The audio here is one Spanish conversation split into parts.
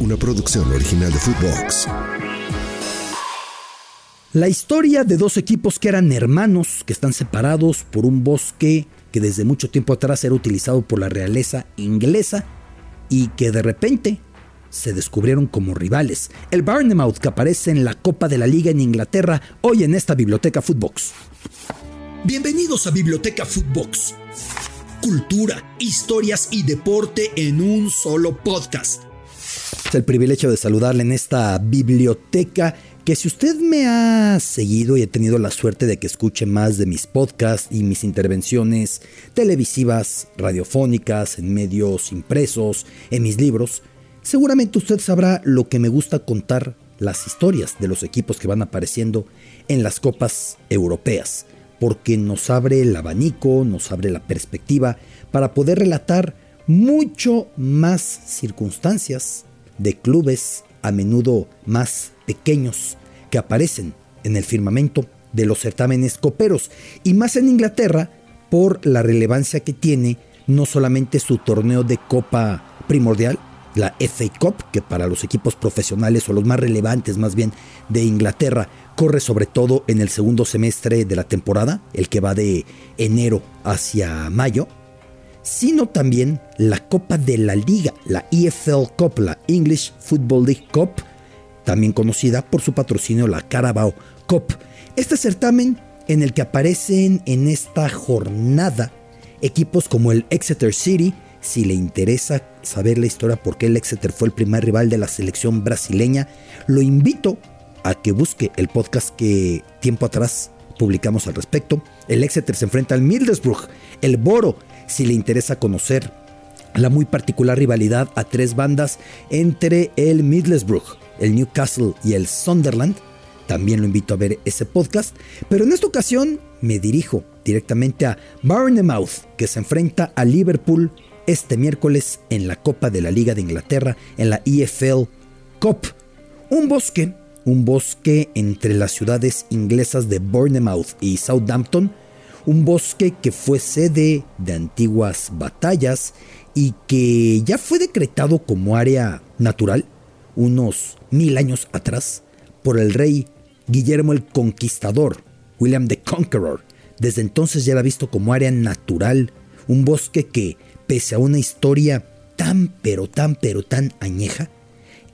una producción original de Footbox. La historia de dos equipos que eran hermanos, que están separados por un bosque que desde mucho tiempo atrás era utilizado por la realeza inglesa y que de repente se descubrieron como rivales. El Barnemouth que aparece en la Copa de la Liga en Inglaterra hoy en esta biblioteca Footbox. Bienvenidos a Biblioteca Footbox. Cultura, historias y deporte en un solo podcast. El privilegio de saludarle en esta biblioteca que si usted me ha seguido y he tenido la suerte de que escuche más de mis podcasts y mis intervenciones televisivas, radiofónicas, en medios impresos, en mis libros, seguramente usted sabrá lo que me gusta contar las historias de los equipos que van apareciendo en las copas europeas, porque nos abre el abanico, nos abre la perspectiva para poder relatar mucho más circunstancias de clubes a menudo más pequeños que aparecen en el firmamento de los certámenes coperos y más en Inglaterra por la relevancia que tiene no solamente su torneo de copa primordial, la FA Cup, que para los equipos profesionales o los más relevantes más bien de Inglaterra corre sobre todo en el segundo semestre de la temporada, el que va de enero hacia mayo, sino también la Copa de la Liga, la EFL Cup, la English Football League Cup, también conocida por su patrocinio la Carabao Cup. Este certamen en el que aparecen en esta jornada equipos como el Exeter City, si le interesa saber la historia por qué el Exeter fue el primer rival de la selección brasileña, lo invito a que busque el podcast que tiempo atrás publicamos al respecto. El Exeter se enfrenta al Middlesbrough, el Boro si le interesa conocer la muy particular rivalidad a tres bandas entre el Middlesbrough, el Newcastle y el Sunderland. También lo invito a ver ese podcast, pero en esta ocasión me dirijo directamente a Bournemouth, que se enfrenta a Liverpool este miércoles en la Copa de la Liga de Inglaterra, en la EFL Cup. Un bosque, un bosque entre las ciudades inglesas de Bournemouth y Southampton, un bosque que fue sede de antiguas batallas y que ya fue decretado como área natural unos mil años atrás por el rey Guillermo el Conquistador, William the Conqueror. Desde entonces ya era visto como área natural, un bosque que, pese a una historia tan pero tan pero tan añeja,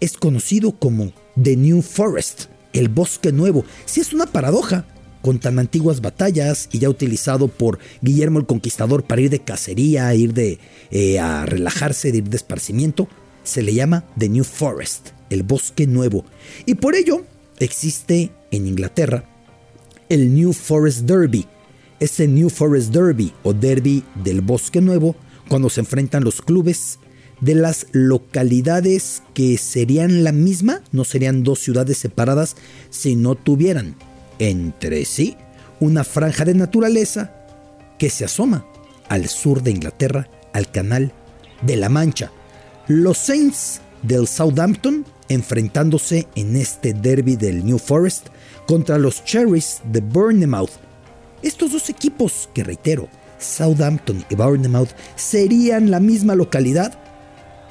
es conocido como The New Forest, el bosque nuevo. Si es una paradoja, con tan antiguas batallas y ya utilizado por Guillermo el Conquistador para ir de cacería, ir de eh, a relajarse, de ir de esparcimiento, se le llama The New Forest, el bosque nuevo. Y por ello existe en Inglaterra el New Forest Derby. Ese New Forest Derby o Derby del bosque nuevo, cuando se enfrentan los clubes de las localidades que serían la misma, no serían dos ciudades separadas si no tuvieran entre sí una franja de naturaleza que se asoma al sur de Inglaterra, al canal de la Mancha. Los Saints del Southampton enfrentándose en este derby del New Forest contra los Cherries de Bournemouth. Estos dos equipos, que reitero, Southampton y Bournemouth, serían la misma localidad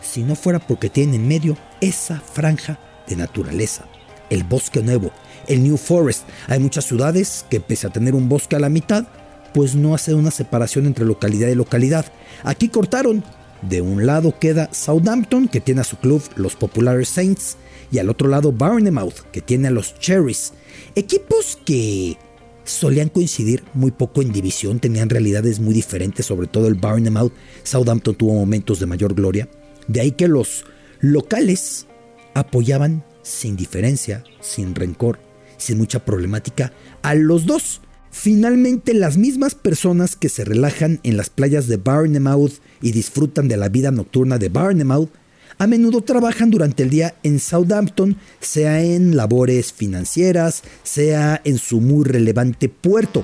si no fuera porque tienen en medio esa franja de naturaleza, el bosque nuevo, el New Forest. Hay muchas ciudades que pese a tener un bosque a la mitad, pues no hace una separación entre localidad y localidad. Aquí cortaron. De un lado queda Southampton, que tiene a su club los populares Saints, y al otro lado Bournemouth, que tiene a los Cherries. Equipos que solían coincidir muy poco en división, tenían realidades muy diferentes, sobre todo el Bournemouth. Southampton tuvo momentos de mayor gloria. De ahí que los locales apoyaban sin diferencia, sin rencor, sin mucha problemática a los dos. Finalmente, las mismas personas que se relajan en las playas de Barnemouth y disfrutan de la vida nocturna de Barnemouth, a menudo trabajan durante el día en Southampton, sea en labores financieras, sea en su muy relevante puerto.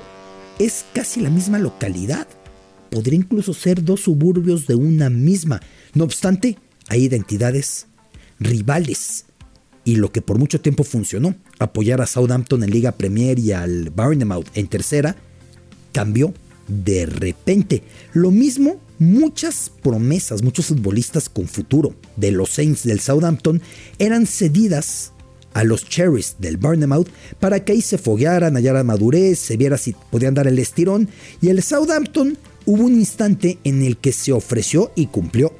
Es casi la misma localidad. Podría incluso ser dos suburbios de una misma. No obstante, hay identidades rivales y lo que por mucho tiempo funcionó, apoyar a Southampton en Liga Premier y al Bournemouth en tercera, cambió de repente. Lo mismo, muchas promesas, muchos futbolistas con futuro de los Saints del Southampton eran cedidas a los Cherries del Bournemouth para que ahí se foguearan, hallaran madurez, se viera si podían dar el estirón. Y el Southampton hubo un instante en el que se ofreció y cumplió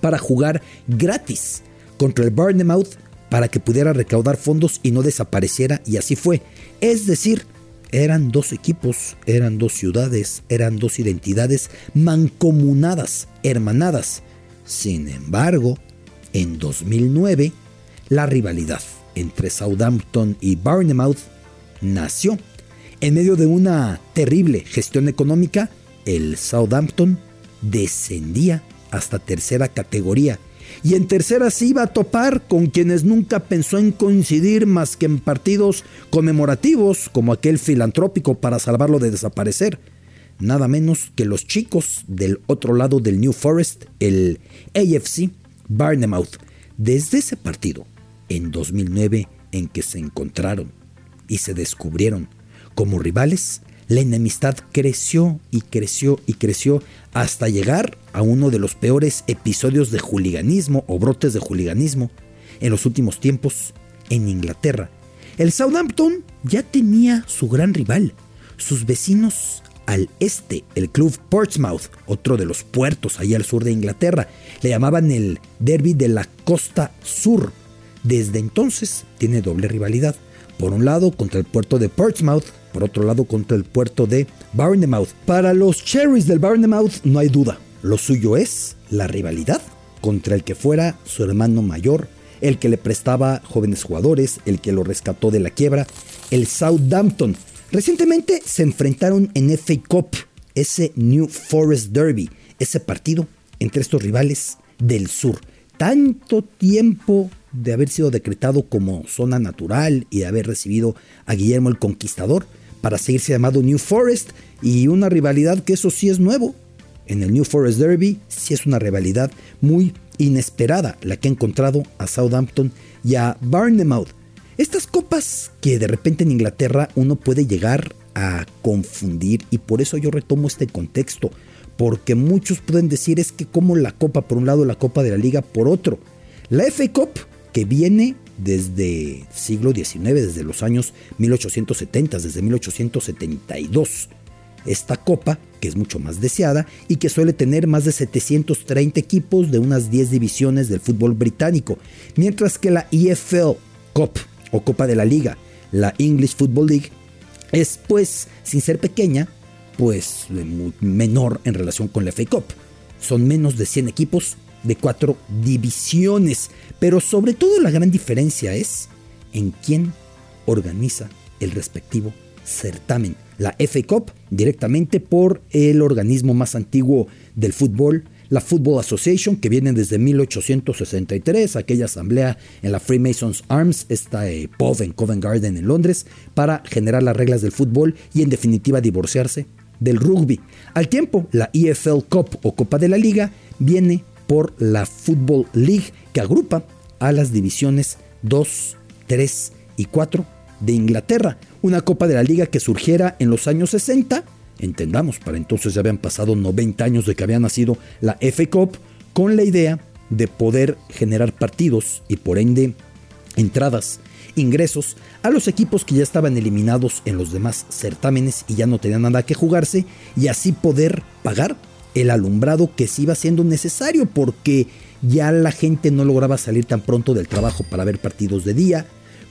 para jugar gratis contra el Bournemouth para que pudiera recaudar fondos y no desapareciera y así fue. Es decir, eran dos equipos, eran dos ciudades, eran dos identidades mancomunadas, hermanadas. Sin embargo, en 2009, la rivalidad entre Southampton y Bournemouth nació. En medio de una terrible gestión económica, el Southampton descendía hasta tercera categoría y en tercera se iba a topar con quienes nunca pensó en coincidir más que en partidos conmemorativos como aquel filantrópico para salvarlo de desaparecer. Nada menos que los chicos del otro lado del New Forest, el AFC Barnemouth. Desde ese partido, en 2009, en que se encontraron y se descubrieron como rivales, la enemistad creció y creció y creció hasta llegar a uno de los peores episodios de juliganismo o brotes de juliganismo en los últimos tiempos en Inglaterra. El Southampton ya tenía su gran rival, sus vecinos al este, el club Portsmouth, otro de los puertos allá al sur de Inglaterra. Le llamaban el Derby de la Costa Sur. Desde entonces tiene doble rivalidad. Por un lado contra el puerto de Portsmouth, por otro lado contra el puerto de Bournemouth. Para los Cherries del Bournemouth no hay duda, lo suyo es la rivalidad contra el que fuera su hermano mayor, el que le prestaba jóvenes jugadores, el que lo rescató de la quiebra, el Southampton. Recientemente se enfrentaron en FA Cup, ese New Forest Derby, ese partido entre estos rivales del sur. Tanto tiempo de haber sido decretado como zona natural y de haber recibido a Guillermo el Conquistador, para seguirse llamado New Forest y una rivalidad que eso sí es nuevo. En el New Forest Derby sí es una rivalidad muy inesperada la que ha encontrado a Southampton y a Bournemouth. Estas copas que de repente en Inglaterra uno puede llegar a confundir y por eso yo retomo este contexto, porque muchos pueden decir es que como la copa por un lado, la copa de la liga por otro. La FA Cup que viene desde siglo XIX, desde los años 1870, desde 1872. Esta copa, que es mucho más deseada y que suele tener más de 730 equipos de unas 10 divisiones del fútbol británico, mientras que la EFL Cup o Copa de la Liga, la English Football League, es pues, sin ser pequeña, pues menor en relación con la FA Cup. Son menos de 100 equipos de cuatro divisiones, pero sobre todo la gran diferencia es en quién organiza el respectivo certamen. La FA Cup directamente por el organismo más antiguo del fútbol, la Football Association, que viene desde 1863, aquella asamblea en la Freemasons Arms, esta eh, pub en Covent Garden en Londres, para generar las reglas del fútbol y en definitiva divorciarse del rugby. Al tiempo, la EFL Cup o Copa de la Liga viene por la Football League, que agrupa a las divisiones 2, 3 y 4 de Inglaterra. Una Copa de la Liga que surgiera en los años 60, entendamos, para entonces ya habían pasado 90 años de que había nacido la FA Cup, con la idea de poder generar partidos y por ende entradas, ingresos a los equipos que ya estaban eliminados en los demás certámenes y ya no tenían nada que jugarse y así poder pagar el alumbrado que sí iba siendo necesario porque ya la gente no lograba salir tan pronto del trabajo para ver partidos de día,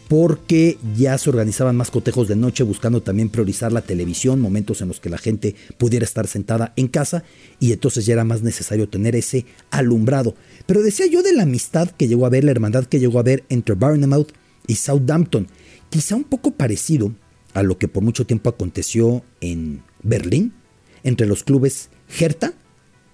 porque ya se organizaban más cotejos de noche buscando también priorizar la televisión, momentos en los que la gente pudiera estar sentada en casa y entonces ya era más necesario tener ese alumbrado. Pero decía yo de la amistad que llegó a ver, la hermandad que llegó a ver entre Bournemouth y Southampton, quizá un poco parecido a lo que por mucho tiempo aconteció en Berlín, entre los clubes Hertha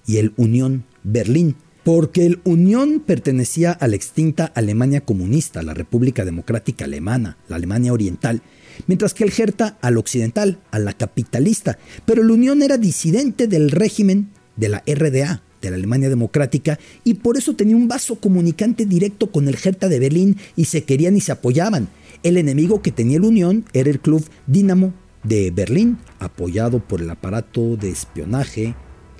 y el Unión Berlín, porque el Unión pertenecía a la extinta Alemania comunista, la República Democrática Alemana, la Alemania Oriental, mientras que el Hertha al occidental, a la capitalista, pero el Unión era disidente del régimen de la RDA, de la Alemania Democrática, y por eso tenía un vaso comunicante directo con el Hertha de Berlín y se querían y se apoyaban. El enemigo que tenía el Unión era el club Dinamo de Berlín, apoyado por el aparato de espionaje,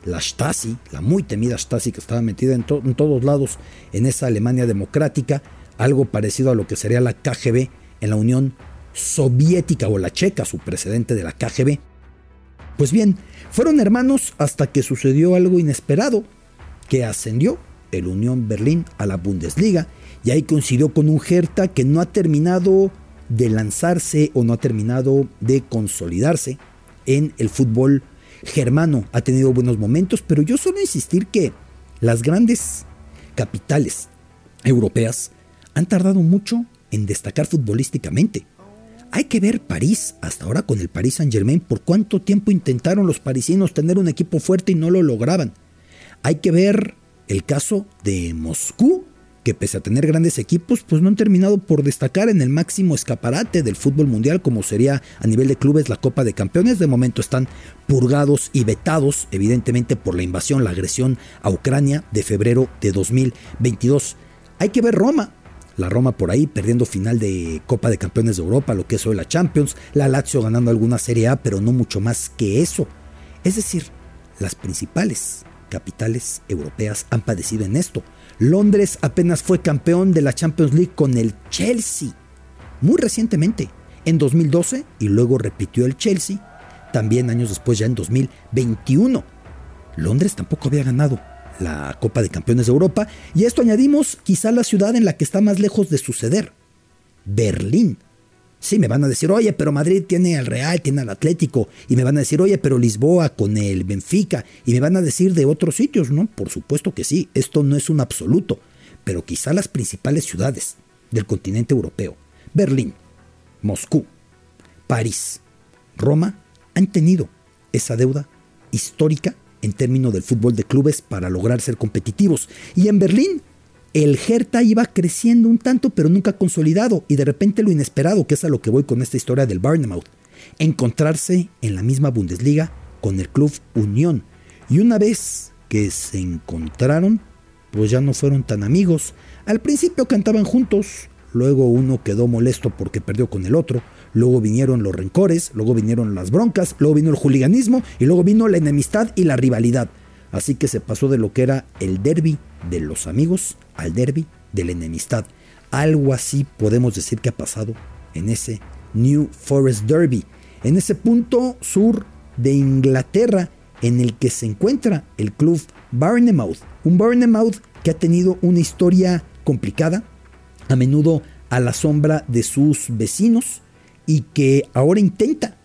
la Stasi, la muy temida Stasi que estaba metida en, todos lados en esa Alemania democrática, algo parecido a lo que sería la KGB en la Unión Soviética o la Checa, su precedente de la KGB. Pues bien, fueron hermanos hasta que sucedió algo inesperado, que ascendió el Unión Berlín a la Bundesliga y ahí coincidió con un Hertha que no ha terminado de lanzarse o no ha terminado de consolidarse en el fútbol germano. Ha tenido buenos momentos, pero yo suelo insistir que las grandes capitales europeas han tardado mucho en destacar futbolísticamente. Hay que ver París, hasta ahora con el Paris Saint Germain, por cuánto tiempo intentaron los parisinos tener un equipo fuerte y no lo lograban. Hay que ver el caso de Moscú, que pese a tener grandes equipos, pues no han terminado por destacar en el máximo escaparate del fútbol mundial, como sería a nivel de clubes la Copa de Campeones. De momento están purgados y vetados, evidentemente por la invasión, la agresión a Ucrania de febrero de 2022. Hay que ver Roma, la Roma por ahí perdiendo final de Copa de Campeones de Europa, lo que es hoy la Champions, la Lazio ganando alguna Serie A, pero no mucho más que eso. Es decir, las principales capitales europeas han padecido en esto. Londres apenas fue campeón de la Champions League con el Chelsea, muy recientemente, en 2012, y luego repitió el Chelsea, también años después ya en 2021. Londres tampoco había ganado la Copa de Campeones de Europa, y a esto añadimos quizá la ciudad en la que está más lejos de suceder, Berlín. Sí, me van a decir, oye, pero Madrid tiene al Real, tiene al Atlético, y me van a decir, oye, pero Lisboa con el Benfica, y me van a decir de otros sitios, ¿no? Por supuesto que sí, esto no es un absoluto, pero quizá las principales ciudades del continente europeo, Berlín, Moscú, París, Roma, han tenido esa deuda histórica en términos del fútbol de clubes para lograr ser competitivos. Y en Berlín, el Hertha iba creciendo un tanto, pero nunca consolidado. Y de repente lo inesperado, que es a lo que voy con esta historia del Barnemouth, encontrarse en la misma Bundesliga con el club Unión. Y una vez que se encontraron, pues ya no fueron tan amigos. Al principio cantaban juntos, luego uno quedó molesto porque perdió con el otro, luego vinieron los rencores, luego vinieron las broncas, luego vino el juliganismo y luego vino la enemistad y la rivalidad. Así que se pasó de lo que era el derby de los amigos al derby de la enemistad. Algo así podemos decir que ha pasado en ese New Forest Derby, en ese punto sur de Inglaterra en el que se encuentra el club Barnemouth. Un Barnemouth que ha tenido una historia complicada, a menudo a la sombra de sus vecinos, y que ahora intenta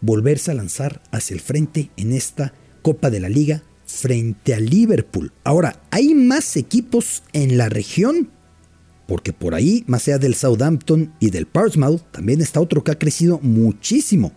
volverse a lanzar hacia el frente en esta Copa de la Liga frente a Liverpool. Ahora, hay más equipos en la región, porque por ahí, más allá del Southampton y del Portsmouth, también está otro que ha crecido muchísimo,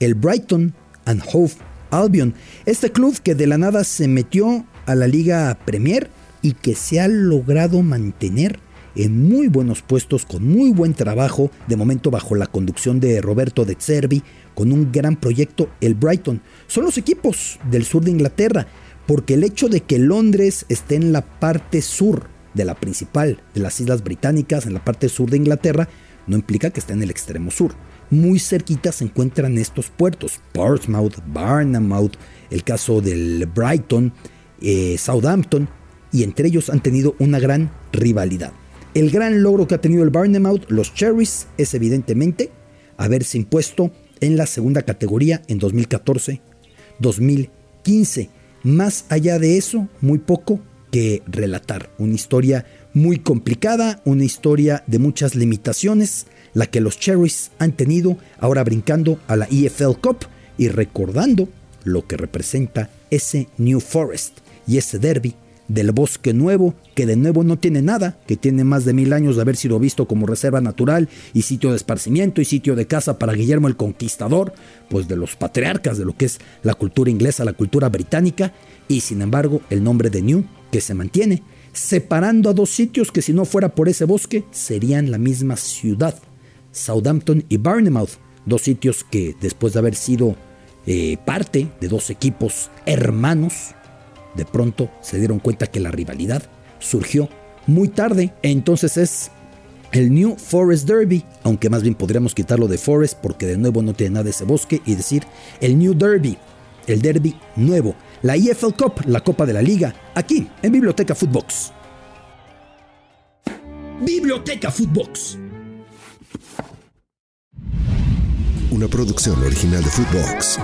el Brighton and Hove Albion. Este club que de la nada se metió a la Liga Premier y que se ha logrado mantener en muy buenos puestos, con muy buen trabajo, de momento bajo la conducción de Roberto de Zerbi, con un gran proyecto, el Brighton. Son los equipos del sur de Inglaterra, porque el hecho de que Londres esté en la parte sur de la principal de las Islas Británicas, en la parte sur de Inglaterra, no implica que esté en el extremo sur. Muy cerquita se encuentran estos puertos, Portsmouth, Barnamouth, el caso del Brighton, eh, Southampton, y entre ellos han tenido una gran rivalidad. El gran logro que ha tenido el Barnemouth, los Cherries, es evidentemente haberse impuesto en la segunda categoría en 2014-2015. Más allá de eso, muy poco que relatar. Una historia muy complicada, una historia de muchas limitaciones, la que los Cherries han tenido ahora brincando a la EFL Cup y recordando lo que representa ese New Forest y ese derby del bosque nuevo, que de nuevo no tiene nada, que tiene más de mil años de haber sido visto como reserva natural y sitio de esparcimiento y sitio de caza para Guillermo el Conquistador, pues de los patriarcas de lo que es la cultura inglesa, la cultura británica, y sin embargo el nombre de New, que se mantiene, separando a dos sitios que si no fuera por ese bosque serían la misma ciudad, Southampton y Barnemouth, dos sitios que después de haber sido eh, parte de dos equipos hermanos, de pronto se dieron cuenta que la rivalidad surgió muy tarde. Entonces es el New Forest Derby, aunque más bien podríamos quitarlo de Forest porque de nuevo no tiene nada de ese bosque y decir el New Derby, el Derby nuevo, la EFL Cup, la Copa de la Liga, aquí en Biblioteca Footbox. Biblioteca Footbox. Una producción original de Footbox.